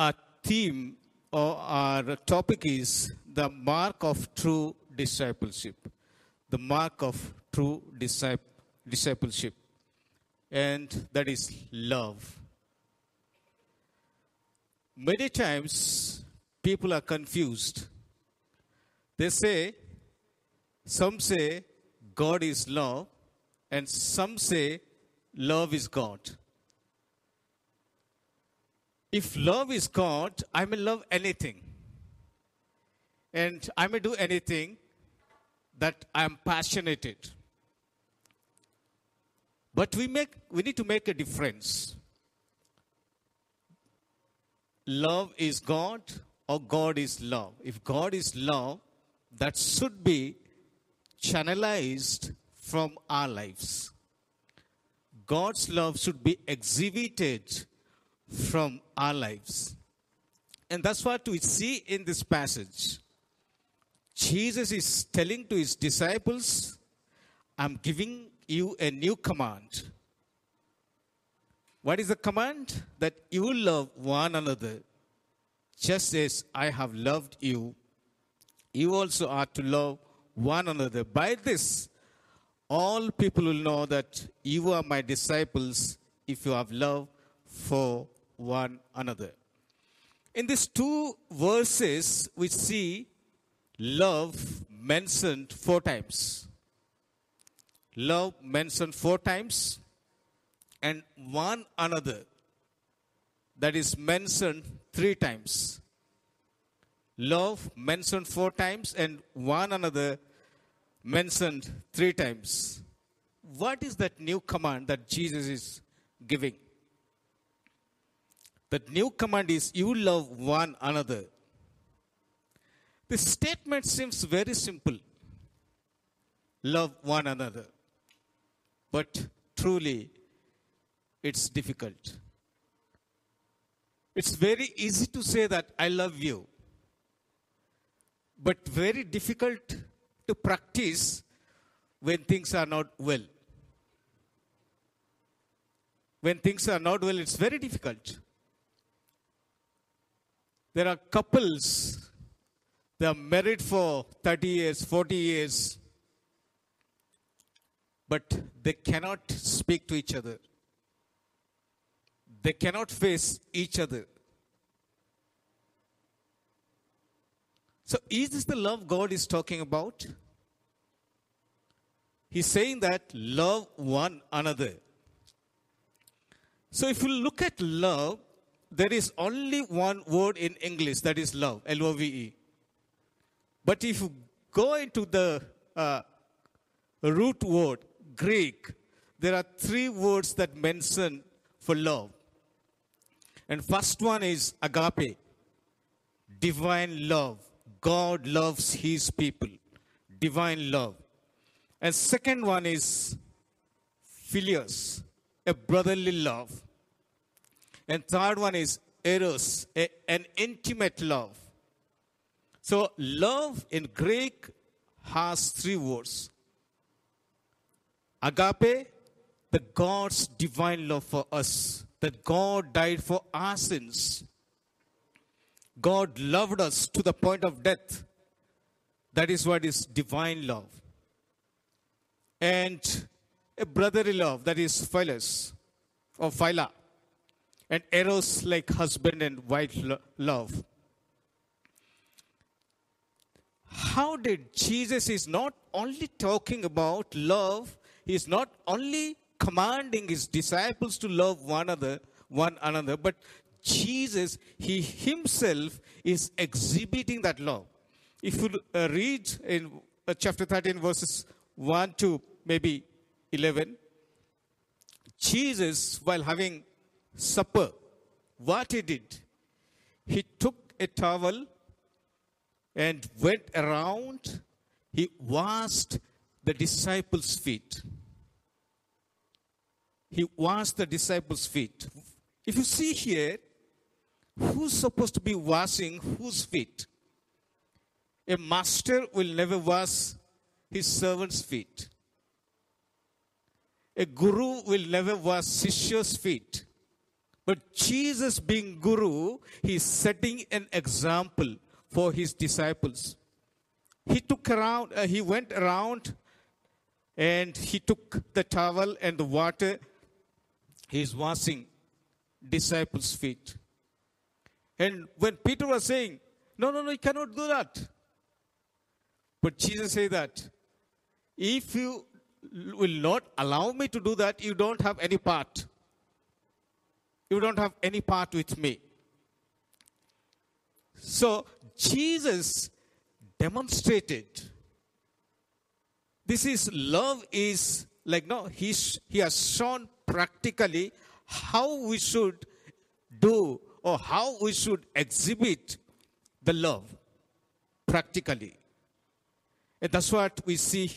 our theme or our topic is the mark of true discipleship. The mark of true discipleship. And that is love. Many times people are confused. They say, some say God is love, and some say love is God. If love is God, I may love anything. And I may do anything that I am passionate. But we make we need to make a difference. Love is God or God is love. If God is love, that should be channelized from our lives. God's love should be exhibited from our lives. And that's what we see in this passage. Jesus is telling to his disciples, I'm giving you a new command. What is the command? That you love one another just as I have loved you. You also are to love one another. By this, all people will know that you are my disciples if you have love for one another. In these two verses, we see love mentioned four times. Love mentioned four times, and one another that is mentioned three times. Love mentioned four times, and one another mentioned three times. What is that new command that Jesus is giving? The new command is you love one another. This statement seems very simple. Love one another. But truly, it's difficult. It's very easy to say that I love you, but very difficult to practice when things are not well. When things are not well, it's very difficult. There are couples, they are married for 30 years, 40 years, but they cannot speak to each other. They cannot face each other. So, is this the love God is talking about? He's saying that love one another. So, if you look at love, there is only one word in English that is love, L O V E. But if you go into the uh, root word, Greek, there are three words that mention for love. And first one is agape, divine love. God loves his people, divine love. And second one is philios, a brotherly love. And third one is eros, a, an intimate love. So love in Greek has three words. Agape, the God's divine love for us, that God died for our sins. God loved us to the point of death. That is what is divine love. And a brotherly love, that is philos or phila. And eros like husband and wife lo- love. How did Jesus is not only talking about love, he is not only commanding his disciples to love one another, one another, but Jesus, he himself is exhibiting that love. If you uh, read in uh, chapter 13, verses 1 to maybe 11, Jesus, while having supper, what he did, he took a towel and went around, he washed the disciples' feet. He washed the disciples' feet. If you see here, who's supposed to be washing whose feet? A master will never wash his servant's feet. A guru will never wash Sishya's feet. But Jesus, being Guru, he's setting an example for his disciples. He took around, uh, he went around and he took the towel and the water. He's washing disciples' feet. And when Peter was saying, No, no, no, you cannot do that. But Jesus said that if you will not allow me to do that, you don't have any part. You don't have any part with me. So Jesus demonstrated this is love is like no he's, he has shown practically how we should do or how we should exhibit the love practically and that's what we see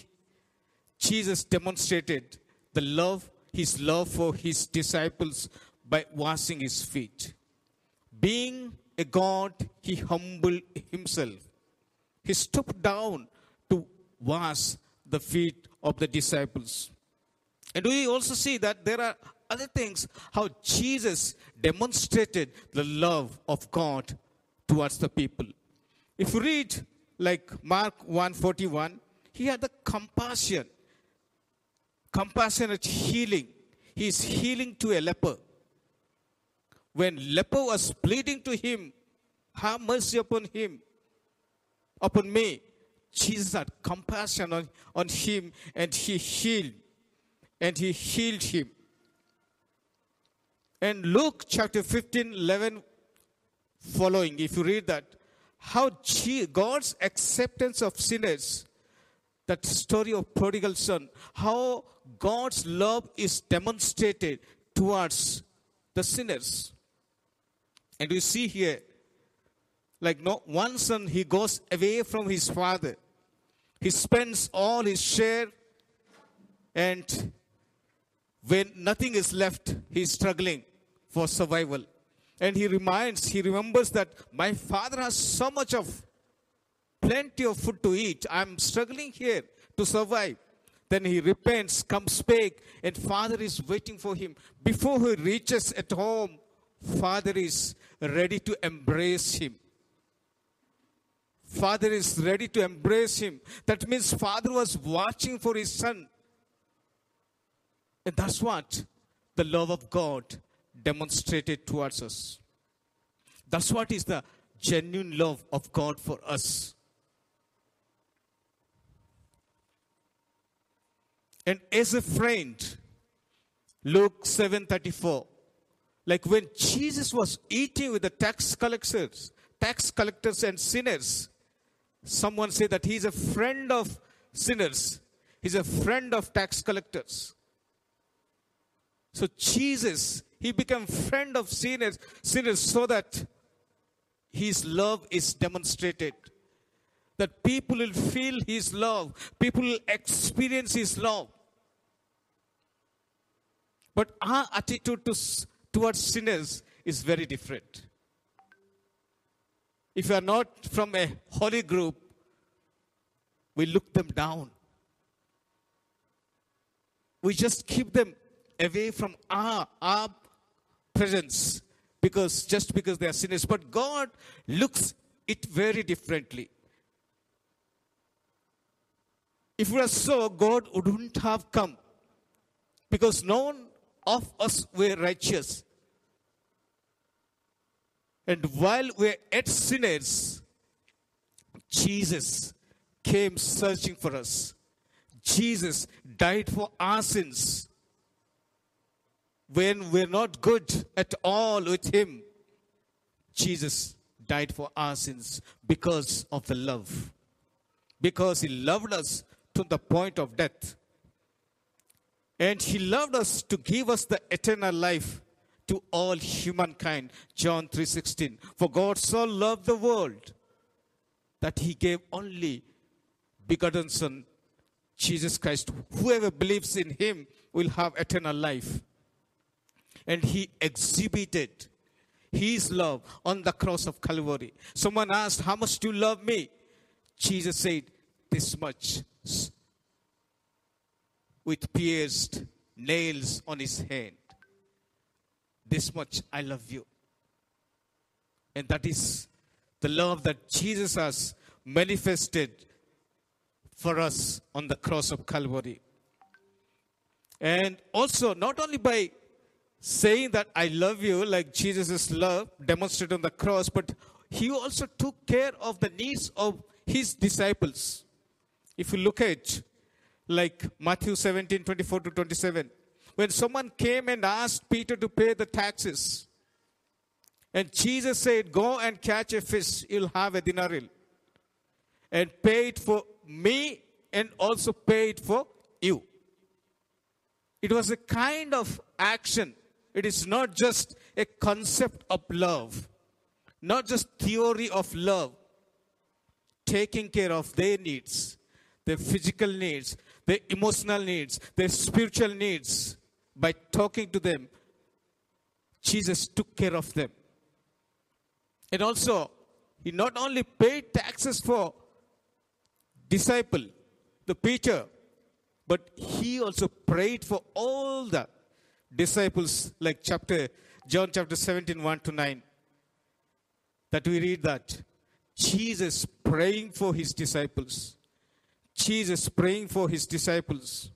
Jesus demonstrated the love, his love for his disciples by washing his feet. Being a God, he humbled himself. He stooped down to wash the feet of the disciples. And we also see that there are other things how Jesus demonstrated the love of God towards the people. If you read like Mark 141, he had the compassion, compassionate healing. He is healing to a leper. When leper was pleading to him, have mercy upon him, upon me. Jesus had compassion on, on him and he healed. And he healed him. And Luke chapter 15, 11 following, if you read that, how God's acceptance of sinners, that story of prodigal son, how God's love is demonstrated towards the sinners. And you see here, like no one son, he goes away from his father. He spends all his share, and when nothing is left, he's struggling for survival. And he reminds, he remembers that my father has so much of plenty of food to eat. I'm struggling here to survive. Then he repents, comes back, and father is waiting for him. Before he reaches at home, father is ready to embrace him. Father is ready to embrace him. That means father was watching for his son. And that's what the love of God demonstrated towards us. That's what is the genuine love of God for us. And as a friend, Luke 7:34, like when Jesus was eating with the tax collectors, tax collectors and sinners, someone said that he's a friend of sinners. He's a friend of tax collectors. So Jesus he became friend of sinners, sinners so that his love is demonstrated. That people will feel his love, people will experience his love. But our attitude to, towards sinners is very different. If you are not from a holy group, we look them down. We just keep them away from our, our presence because just because they are sinners. But God looks it very differently. If it was so, God wouldn't have come because none of us were righteous. And while we're at sinners, Jesus came searching for us. Jesus died for our sins when we're not good at all with Him, Jesus died for our sins because of the love. Because He loved us to the point of death. And He loved us to give us the eternal life to all humankind. John 3:16. For God so loved the world that He gave only begotten Son, Jesus Christ. Whoever believes in Him will have eternal life and he exhibited his love on the cross of Calvary. Someone asked, How much do you love me? Jesus said, This much. With pierced nails on his hand. This much I love you. And that is the love that Jesus has manifested for us on the cross of Calvary. And also, not only by saying that I love you, like Jesus' love demonstrated on the cross, but he also took care of the needs of his disciples. If you look at like Matthew 17 24 to 27, when someone came and asked Peter to pay the taxes, and Jesus said, Go and catch a fish, you'll have a denarius. And pay it for me and also pay it for you. It was a kind of action. It is not just a concept of love, not just theory of love, taking care of their needs, their physical needs, their emotional needs, their spiritual needs. By talking to them, Jesus took care of them. And also, he not only paid taxes for disciple, the preacher, but he also prayed for all the disciples, like chapter John chapter 17, 1 to 9. That we read that Jesus praying for his disciples. Jesus praying for his disciples.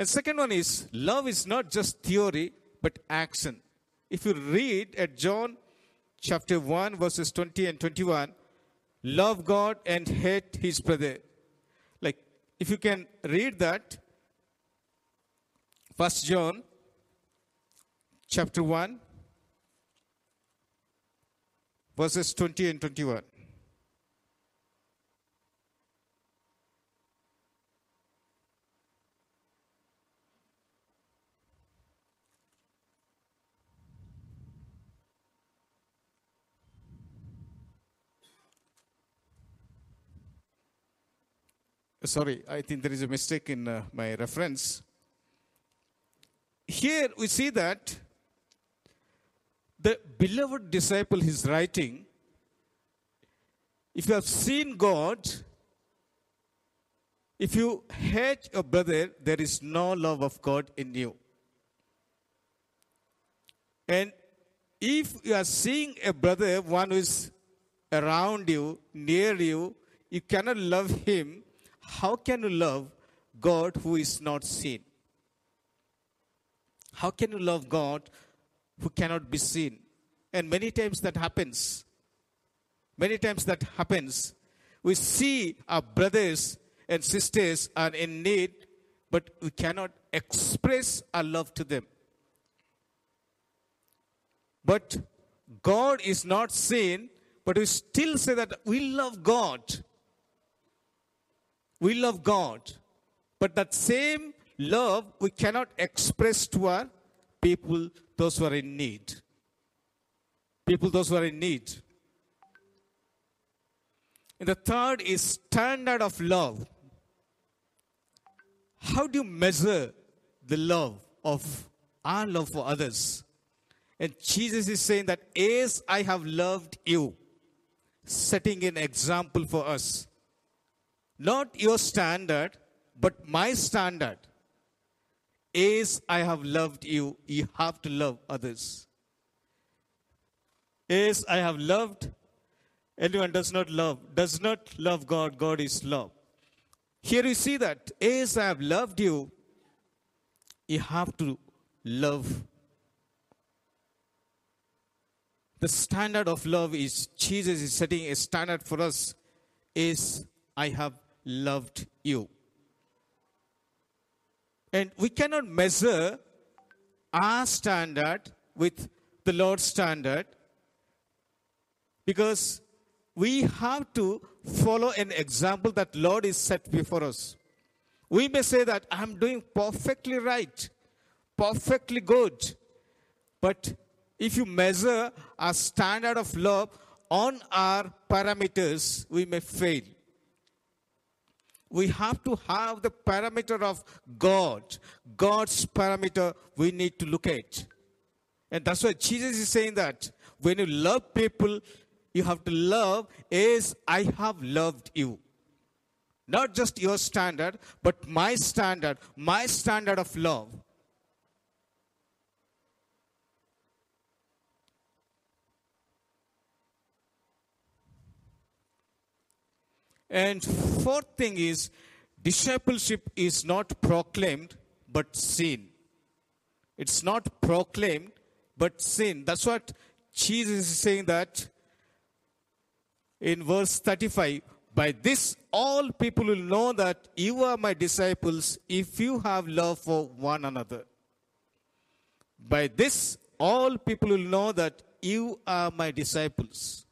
And second one is love is not just theory but action. If you read at John chapter 1, verses 20 and 21, love God and hate his brother. Like, if you can read that, First John chapter 1, verses 20 and 21. Sorry, I think there is a mistake in uh, my reference. Here we see that the beloved disciple is writing if you have seen God, if you hate your brother, there is no love of God in you. And if you are seeing a brother, one who is around you, near you, you cannot love him how can you love God who is not seen? How can you love God who cannot be seen? And many times that happens. Many times that happens. We see our brothers and sisters are in need, but we cannot express our love to them. But God is not seen, but we still say that we love God. We love God. But that same love we cannot express to our people, those who are in need. People, those who are in need. And the third is standard of love. How do you measure the love of our love for others? And Jesus is saying that as I have loved you, setting an example for us. Not your standard, but my standard. is I have loved you, you have to love others. Is I have loved, anyone does not love, does not love God, God is love. Here you see that, is I have loved you, you have to love. The standard of love is Jesus is setting a standard for us. Is I have loved you. And we cannot measure our standard with the Lord's standard because we have to follow an example that Lord is set before us. We may say that I'm doing perfectly right, perfectly good. But if you measure our standard of love on our parameters, we may fail we have to have the parameter of God. God's parameter we need to look at. And that's why Jesus is saying that when you love people, you have to love as I have loved you. Not just your standard, but my standard, my standard of love. And fourth thing is discipleship is not proclaimed but seen. It's not proclaimed but seen. That's what Jesus is saying that in verse 35 by this all people will know that you are my disciples if you have love for one another. By this all people will know that you are my disciples.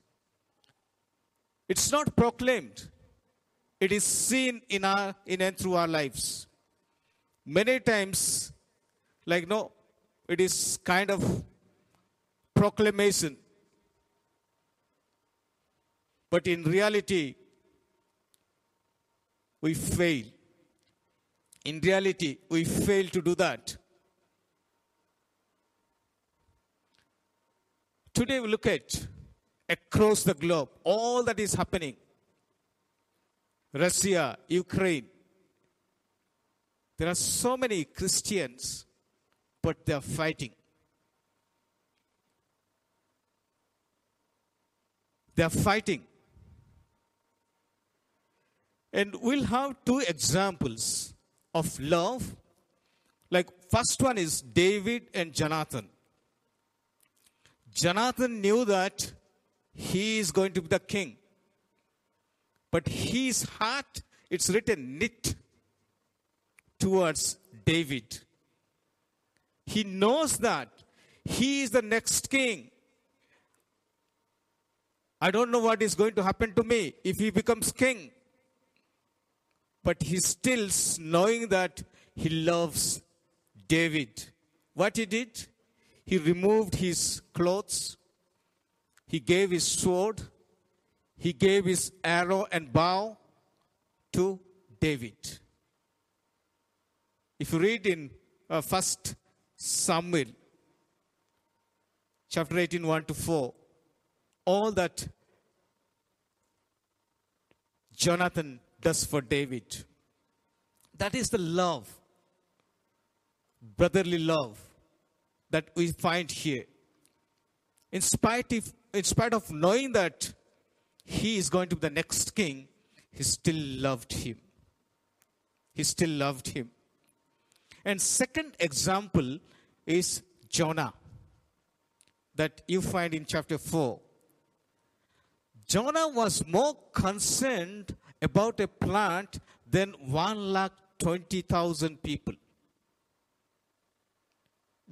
It's not proclaimed. It is seen in our in and through our lives. Many times, like no, it is kind of proclamation. But in reality, we fail. In reality, we fail to do that. Today, we look at across the globe all that is happening Russia, Ukraine. There are so many Christians, but they are fighting. They are fighting. And we'll have two examples of love. Like, first one is David and Jonathan. Jonathan knew that he is going to be the king. But his heart, it's written, knit towards David. He knows that he is the next king. I don't know what is going to happen to me if he becomes king. But he still knowing that he loves David. What he did? He removed his clothes. He gave his sword. He gave his arrow and bow to David. If you read in uh, First Samuel, chapter 18, 1 to 4, all that Jonathan does for David. That is the love, brotherly love that we find here. In spite of, in spite of knowing that he is going to be the next king, he still loved him. He still loved him. And second example is Jonah that you find in chapter 4. Jonah was more concerned about a plant than 1 lakh 20,000 people.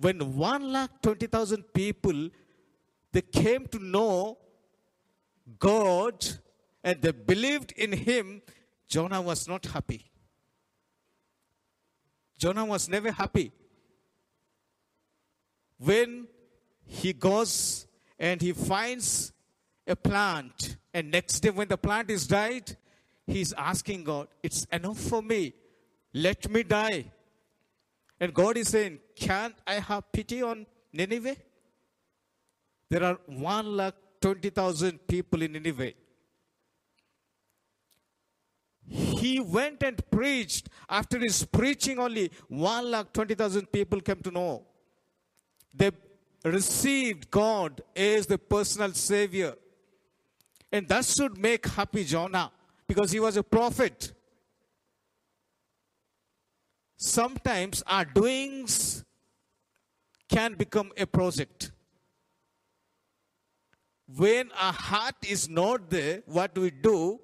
When 1 lakh 20,000 people they came to know God and they believed in him, Jonah was not happy. Jonah was never happy. When he goes and he finds a plant, and next day when the plant is died, he's asking God, It's enough for me. Let me die. And God is saying, Can't I have pity on Nineveh? There are one lakh twenty thousand people in Nineveh. He went and preached. After his preaching, only one lakh twenty thousand people came to know. They received God as the personal Savior. And that should make happy Jonah because he was a prophet. Sometimes our doings can become a project. When our heart is not there, what we do,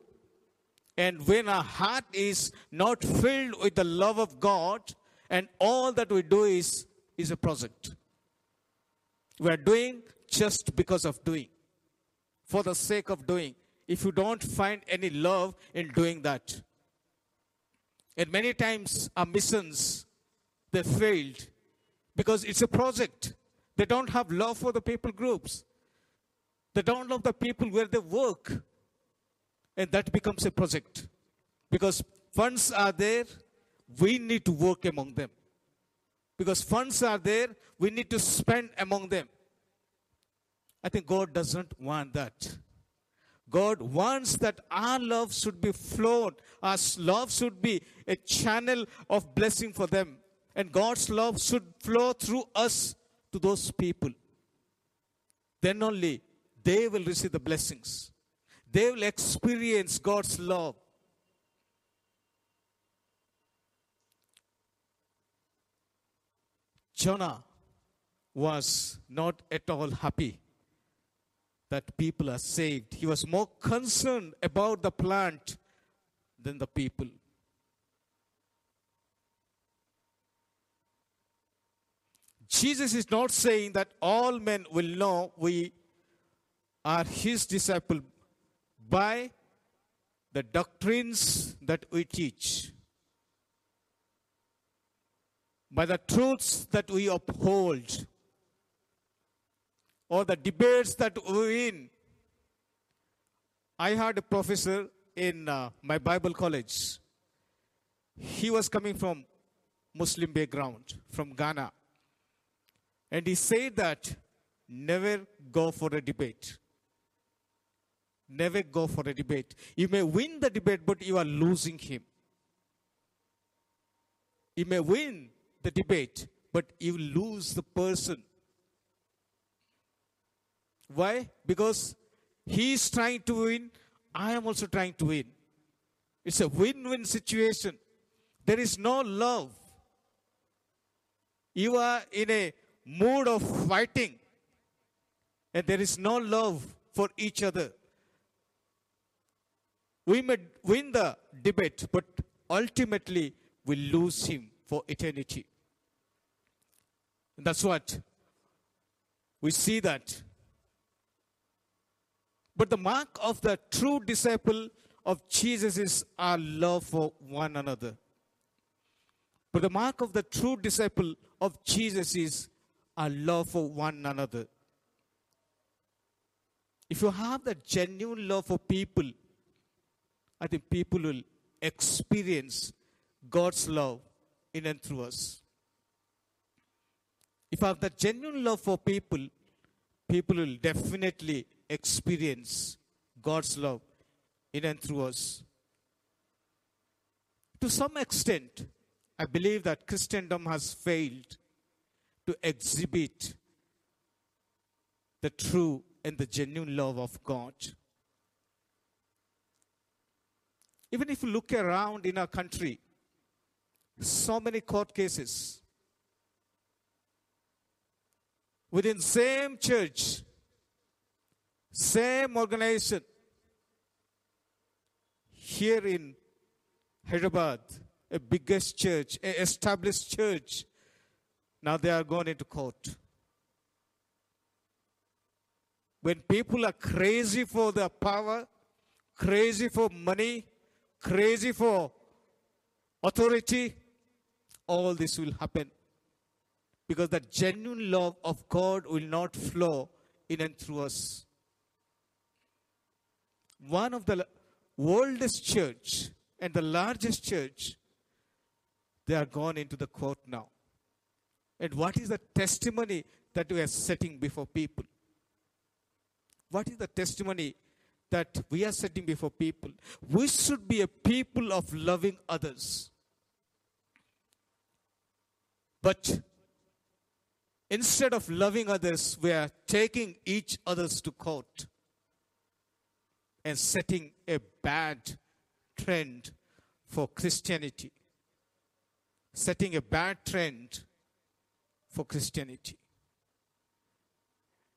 and when our heart is not filled with the love of God, and all that we do is, is a project. We are doing just because of doing, for the sake of doing if you don't find any love in doing that. And many times our missions, they failed because it's a project. They don't have love for the people groups. They don't love the people where they work. And that becomes a project. Because funds are there, we need to work among them. Because funds are there, we need to spend among them. I think God doesn't want that. God wants that our love should be flowed. Our love should be a channel of blessing for them. And God's love should flow through us to those people. Then only they will receive the blessings. They will experience God's love. Jonah was not at all happy that people are saved. He was more concerned about the plant than the people. Jesus is not saying that all men will know we are his disciple by the doctrines that we teach, by the truths that we uphold, or the debates that we win. I had a professor in uh, my Bible college. He was coming from Muslim background, from Ghana. And he said that never go for a debate. Never go for a debate. You may win the debate, but you are losing him. You may win the debate, but you lose the person. Why? Because he is trying to win, I am also trying to win. It's a win win situation. There is no love. You are in a mood of fighting, and there is no love for each other. We may win the debate, but ultimately we lose him for eternity. And that's what we see that. But the mark of the true disciple of Jesus is our love for one another. But the mark of the true disciple of Jesus is our love for one another. If you have that genuine love for people, I think people will experience God's love in and through us. If I have that genuine love for people, people will definitely experience God's love in and through us. To some extent, I believe that Christendom has failed to exhibit the true and the genuine love of God. Even if you look around in our country, so many court cases within same church, same organization. Here in Hyderabad, a biggest church, a established church, now they are going into court. When people are crazy for the power, crazy for money, crazy for authority, all this will happen. Because the genuine love of God will not flow in and through us. One of the oldest church and the largest church, they are gone into the court now. And what is the testimony that we are setting before people? What is the testimony that we are setting before people? We should be a people of loving others. But instead of loving others, we are taking each others to court and setting a bad trend for Christianity. Setting a bad trend for Christianity.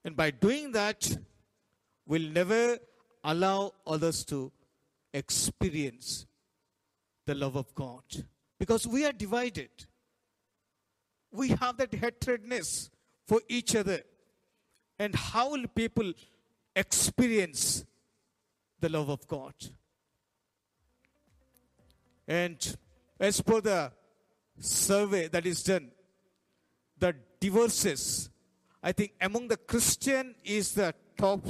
And by doing that, we'll never allow others to experience the love of God. Because we are divided. We have that hatredness for each other. And how will people experience the love of God? And as per the survey that is done, the divorces, I think among the Christian is the top.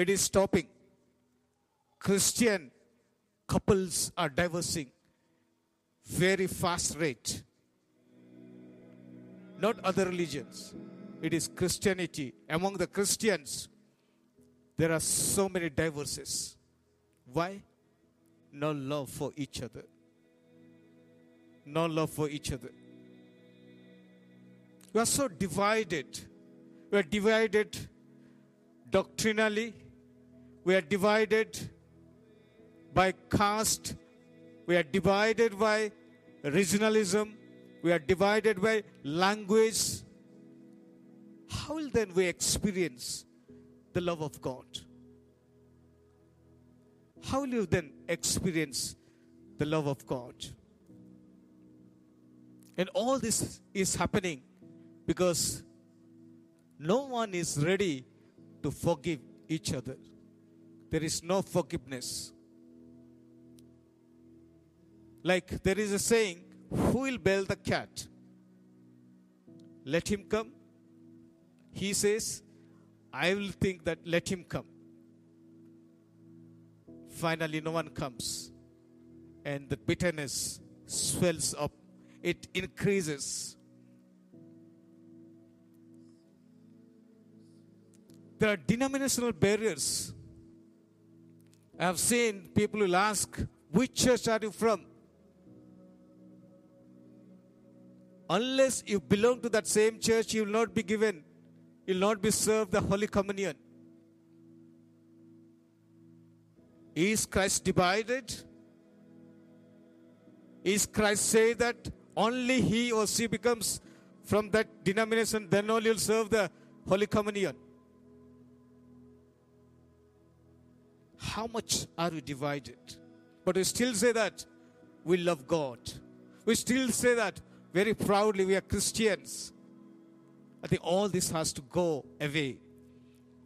It is stopping. Christian couples are divorcing very fast rate. Not other religions. It is Christianity. Among the Christians, there are so many divorces. Why? No love for each other. No love for each other. We are so divided. We are divided doctrinally. We are divided by caste. We are divided by regionalism. we are divided by language, how will then we experience the love of God? How will you then experience the love of God? And all this is happening because no one is ready to forgive each other. There is no forgiveness. Like there is a saying, who will bail the cat? Let him come. He says, I will think that let him come. Finally, no one comes. And the bitterness swells up, it increases. There are denominational barriers. I have seen people will ask, Which church are you from? Unless you belong to that same church, you will not be given, you will not be served the Holy Communion. Is Christ divided? Is Christ say that only he or she becomes from that denomination, then only you will serve the Holy Communion? How much are we divided? But we still say that we love God. We still say that very proudly we are Christians. I think all this has to go away.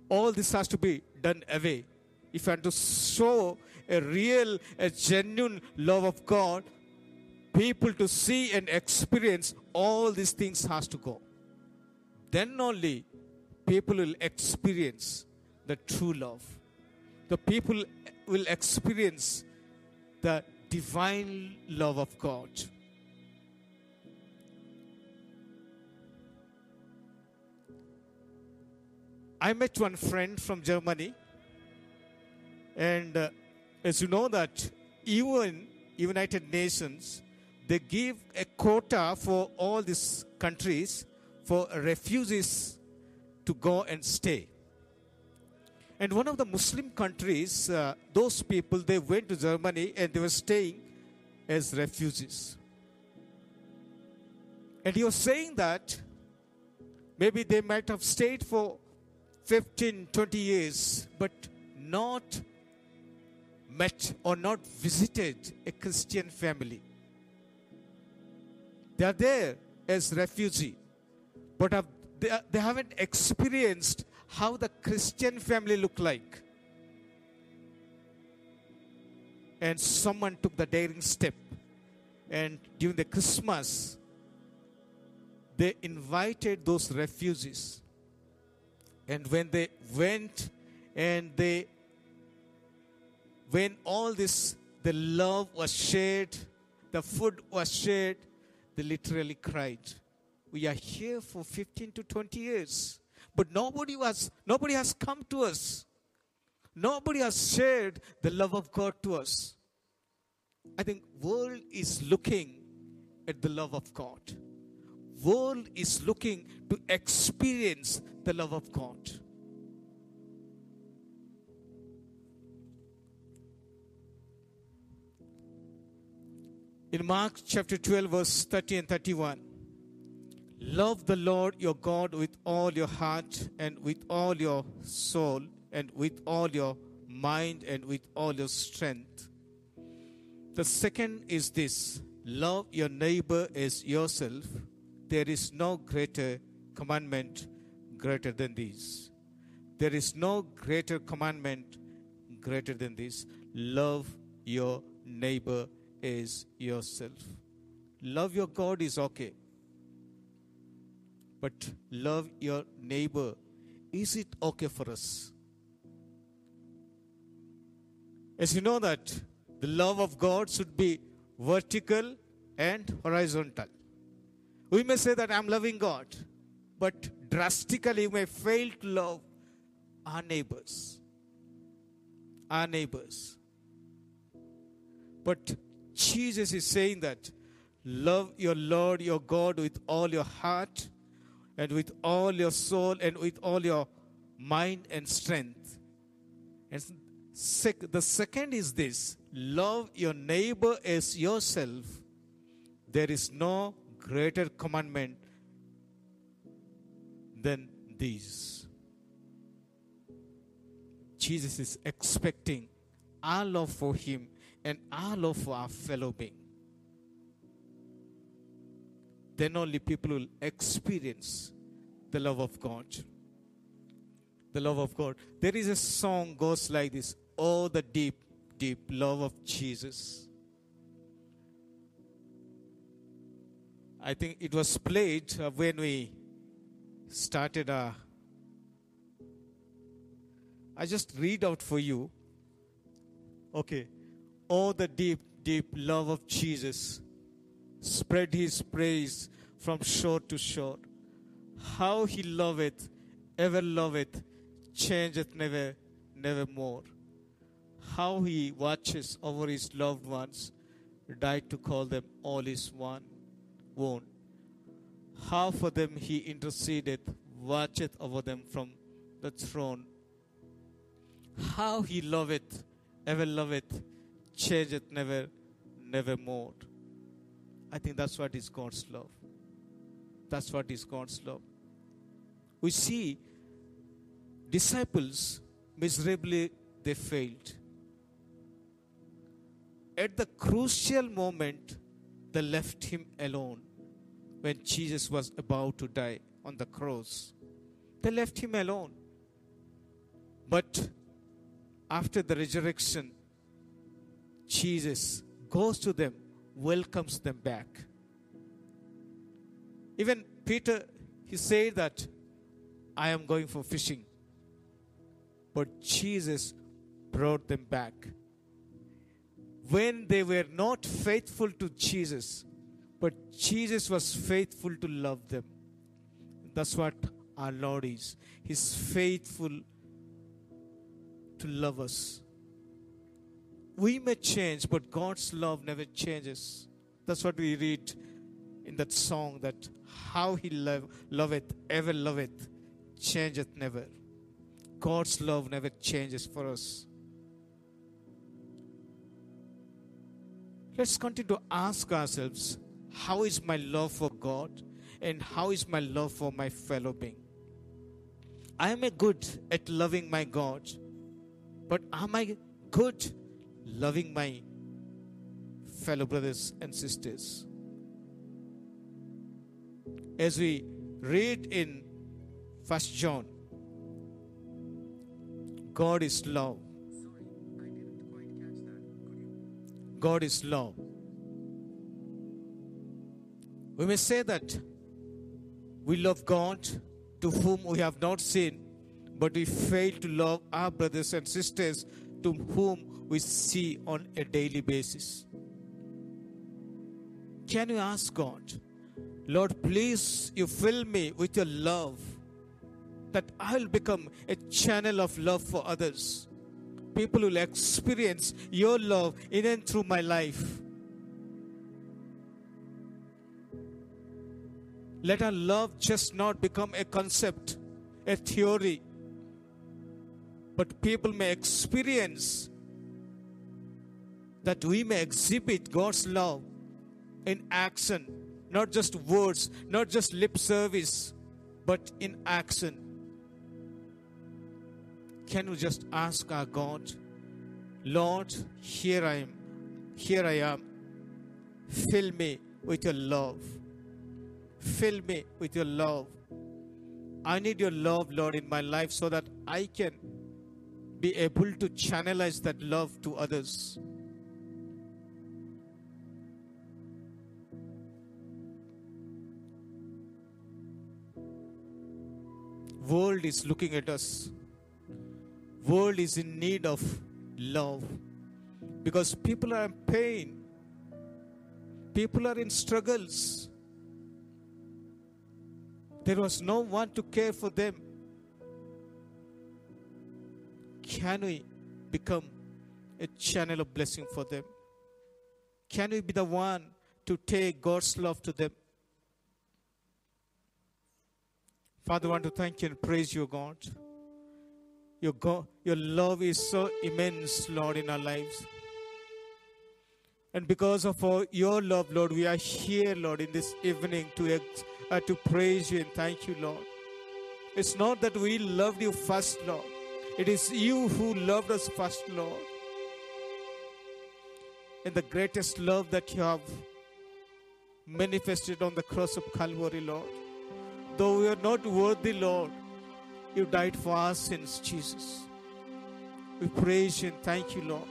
All this has to be done away. If I want to show a real, a genuine love of God, people to see and experience all these things has to go. Then only people will experience the true love. The people will experience the divine love of God. I met one friend from Germany, and uh, as you know that even United Nations, they give a quota for all these countries for refugees to go and stay. And one of the Muslim countries, uh, those people, they went to Germany and they were staying as refugees. And he was saying that maybe they might have stayed for 15, 20 years, but not met or not visited a Christian family. They are there as refugee, but have, they, they haven't experienced how the Christian family look like. And someone took the daring step, and during the Christmas, they invited those refugees and when they went and they, when all this, the love was shared, the food was shared, they literally cried. We are here for 15 to 20 years, but nobody was, nobody has come to us. Nobody has shared the love of God to us. I think world is looking at the love of God. World is looking to experience the love of God. In Mark chapter 12, verse 30 and 31, love the Lord your God with all your heart and with all your soul and with all your mind and with all your strength. The second is this love your neighbor as yourself. There is no greater commandment greater than these. There is no greater commandment greater than this. Love your neighbor as yourself. Love your God is okay. But love your neighbor, is it okay for us? As you know that the love of God should be vertical and horizontal. We may say that I'm loving God, but drastically we may fail to love our neighbors. Our neighbors. But Jesus is saying that love your Lord your God with all your heart and with all your soul and with all your mind and strength. And sec- the second is this love your neighbor as yourself. There is no greater commandment than these. Jesus is expecting our love for Him and our love for our fellow being. Then only people will experience the love of God. The love of God. There is a song goes like this: "Oh, the deep, deep love of Jesus." I think it was played uh, when we started our. I just read out for you. Okay. Oh, the deep, deep love of Jesus spread his praise from shore to shore. How he loveth, ever loveth, changeth never, never more. How he watches over his loved ones, died to call them all his one own. How for them he intercedeth, watcheth over them from the throne. How he loveth, ever loveth, changeth never, never more. I think that's what is God's love. That's what is God's love. We see disciples miserably they failed. At the crucial moment, they left him alone when Jesus was about to die on the cross. They left him alone. But after the resurrection, Jesus goes to them, welcomes them back. Even Peter, he said that I am going for fishing. But Jesus brought them back. When they were not faithful to Jesus, but Jesus was faithful to love them. That's what our Lord is. He's faithful to love us. We may change, but God's love never changes. That's what we read in that song that how he love, loveth, ever loveth, changeth never. God's love never changes for us. Let's continue to ask ourselves how is my love for God and how is my love for my fellow being? I am a good at loving my God, but am I good loving my fellow brothers and sisters? As we read in First John, God is love. God is love. We may say that we love God to whom we have not seen, but we fail to love our brothers and sisters to whom we see on a daily basis. Can you ask God, Lord, please you fill me with your love that I'll become a channel of love for others. People will experience your love in and through my life. Let our love just not become a concept, a theory, but people may experience that we may exhibit God's love in action, not just words, not just lip service, but in action. Can we just ask our God, Lord, here I am, here I am, fill me with your love. Fill me with your love. I need your love, Lord, in my life so that I can be able to channelize that love to others. World is looking at us. World is in need of love because people are in pain. People are in struggles. There was no one to care for them. Can we become a channel of blessing for them? Can we be the one to take God's love to them? Father, I want to thank you and praise you, God. Your, God, your love is so immense, Lord, in our lives. And because of our, your love, Lord, we are here, Lord, in this evening to, uh, to praise you and thank you, Lord. It's not that we loved you first, Lord. It is you who loved us first, Lord. And the greatest love that you have manifested on the cross of Calvary, Lord. Though we are not worthy, Lord, you died for our sins, Jesus. We praise you and thank you, Lord,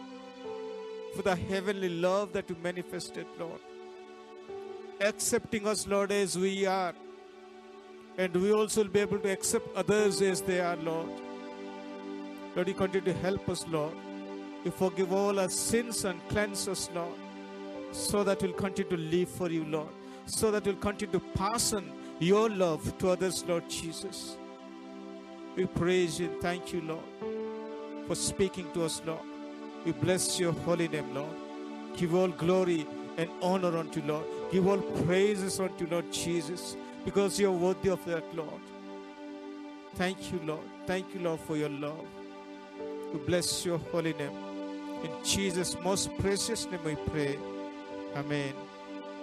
for the heavenly love that you manifested, Lord. Accepting us, Lord, as we are. And we also will be able to accept others as they are, Lord. Lord, you continue to help us, Lord. You forgive all our sins and cleanse us, Lord, so that we'll continue to live for you, Lord. So that we'll continue to pass on your love to others, Lord Jesus. We praise you and thank you, Lord, for speaking to us, Lord. We bless your holy name, Lord. Give all glory and honor unto Lord. Give all praises unto Lord Jesus, because you're worthy of that, Lord. Thank you, Lord. Thank you, Lord, for your love. We bless your holy name. In Jesus' most precious name we pray. Amen.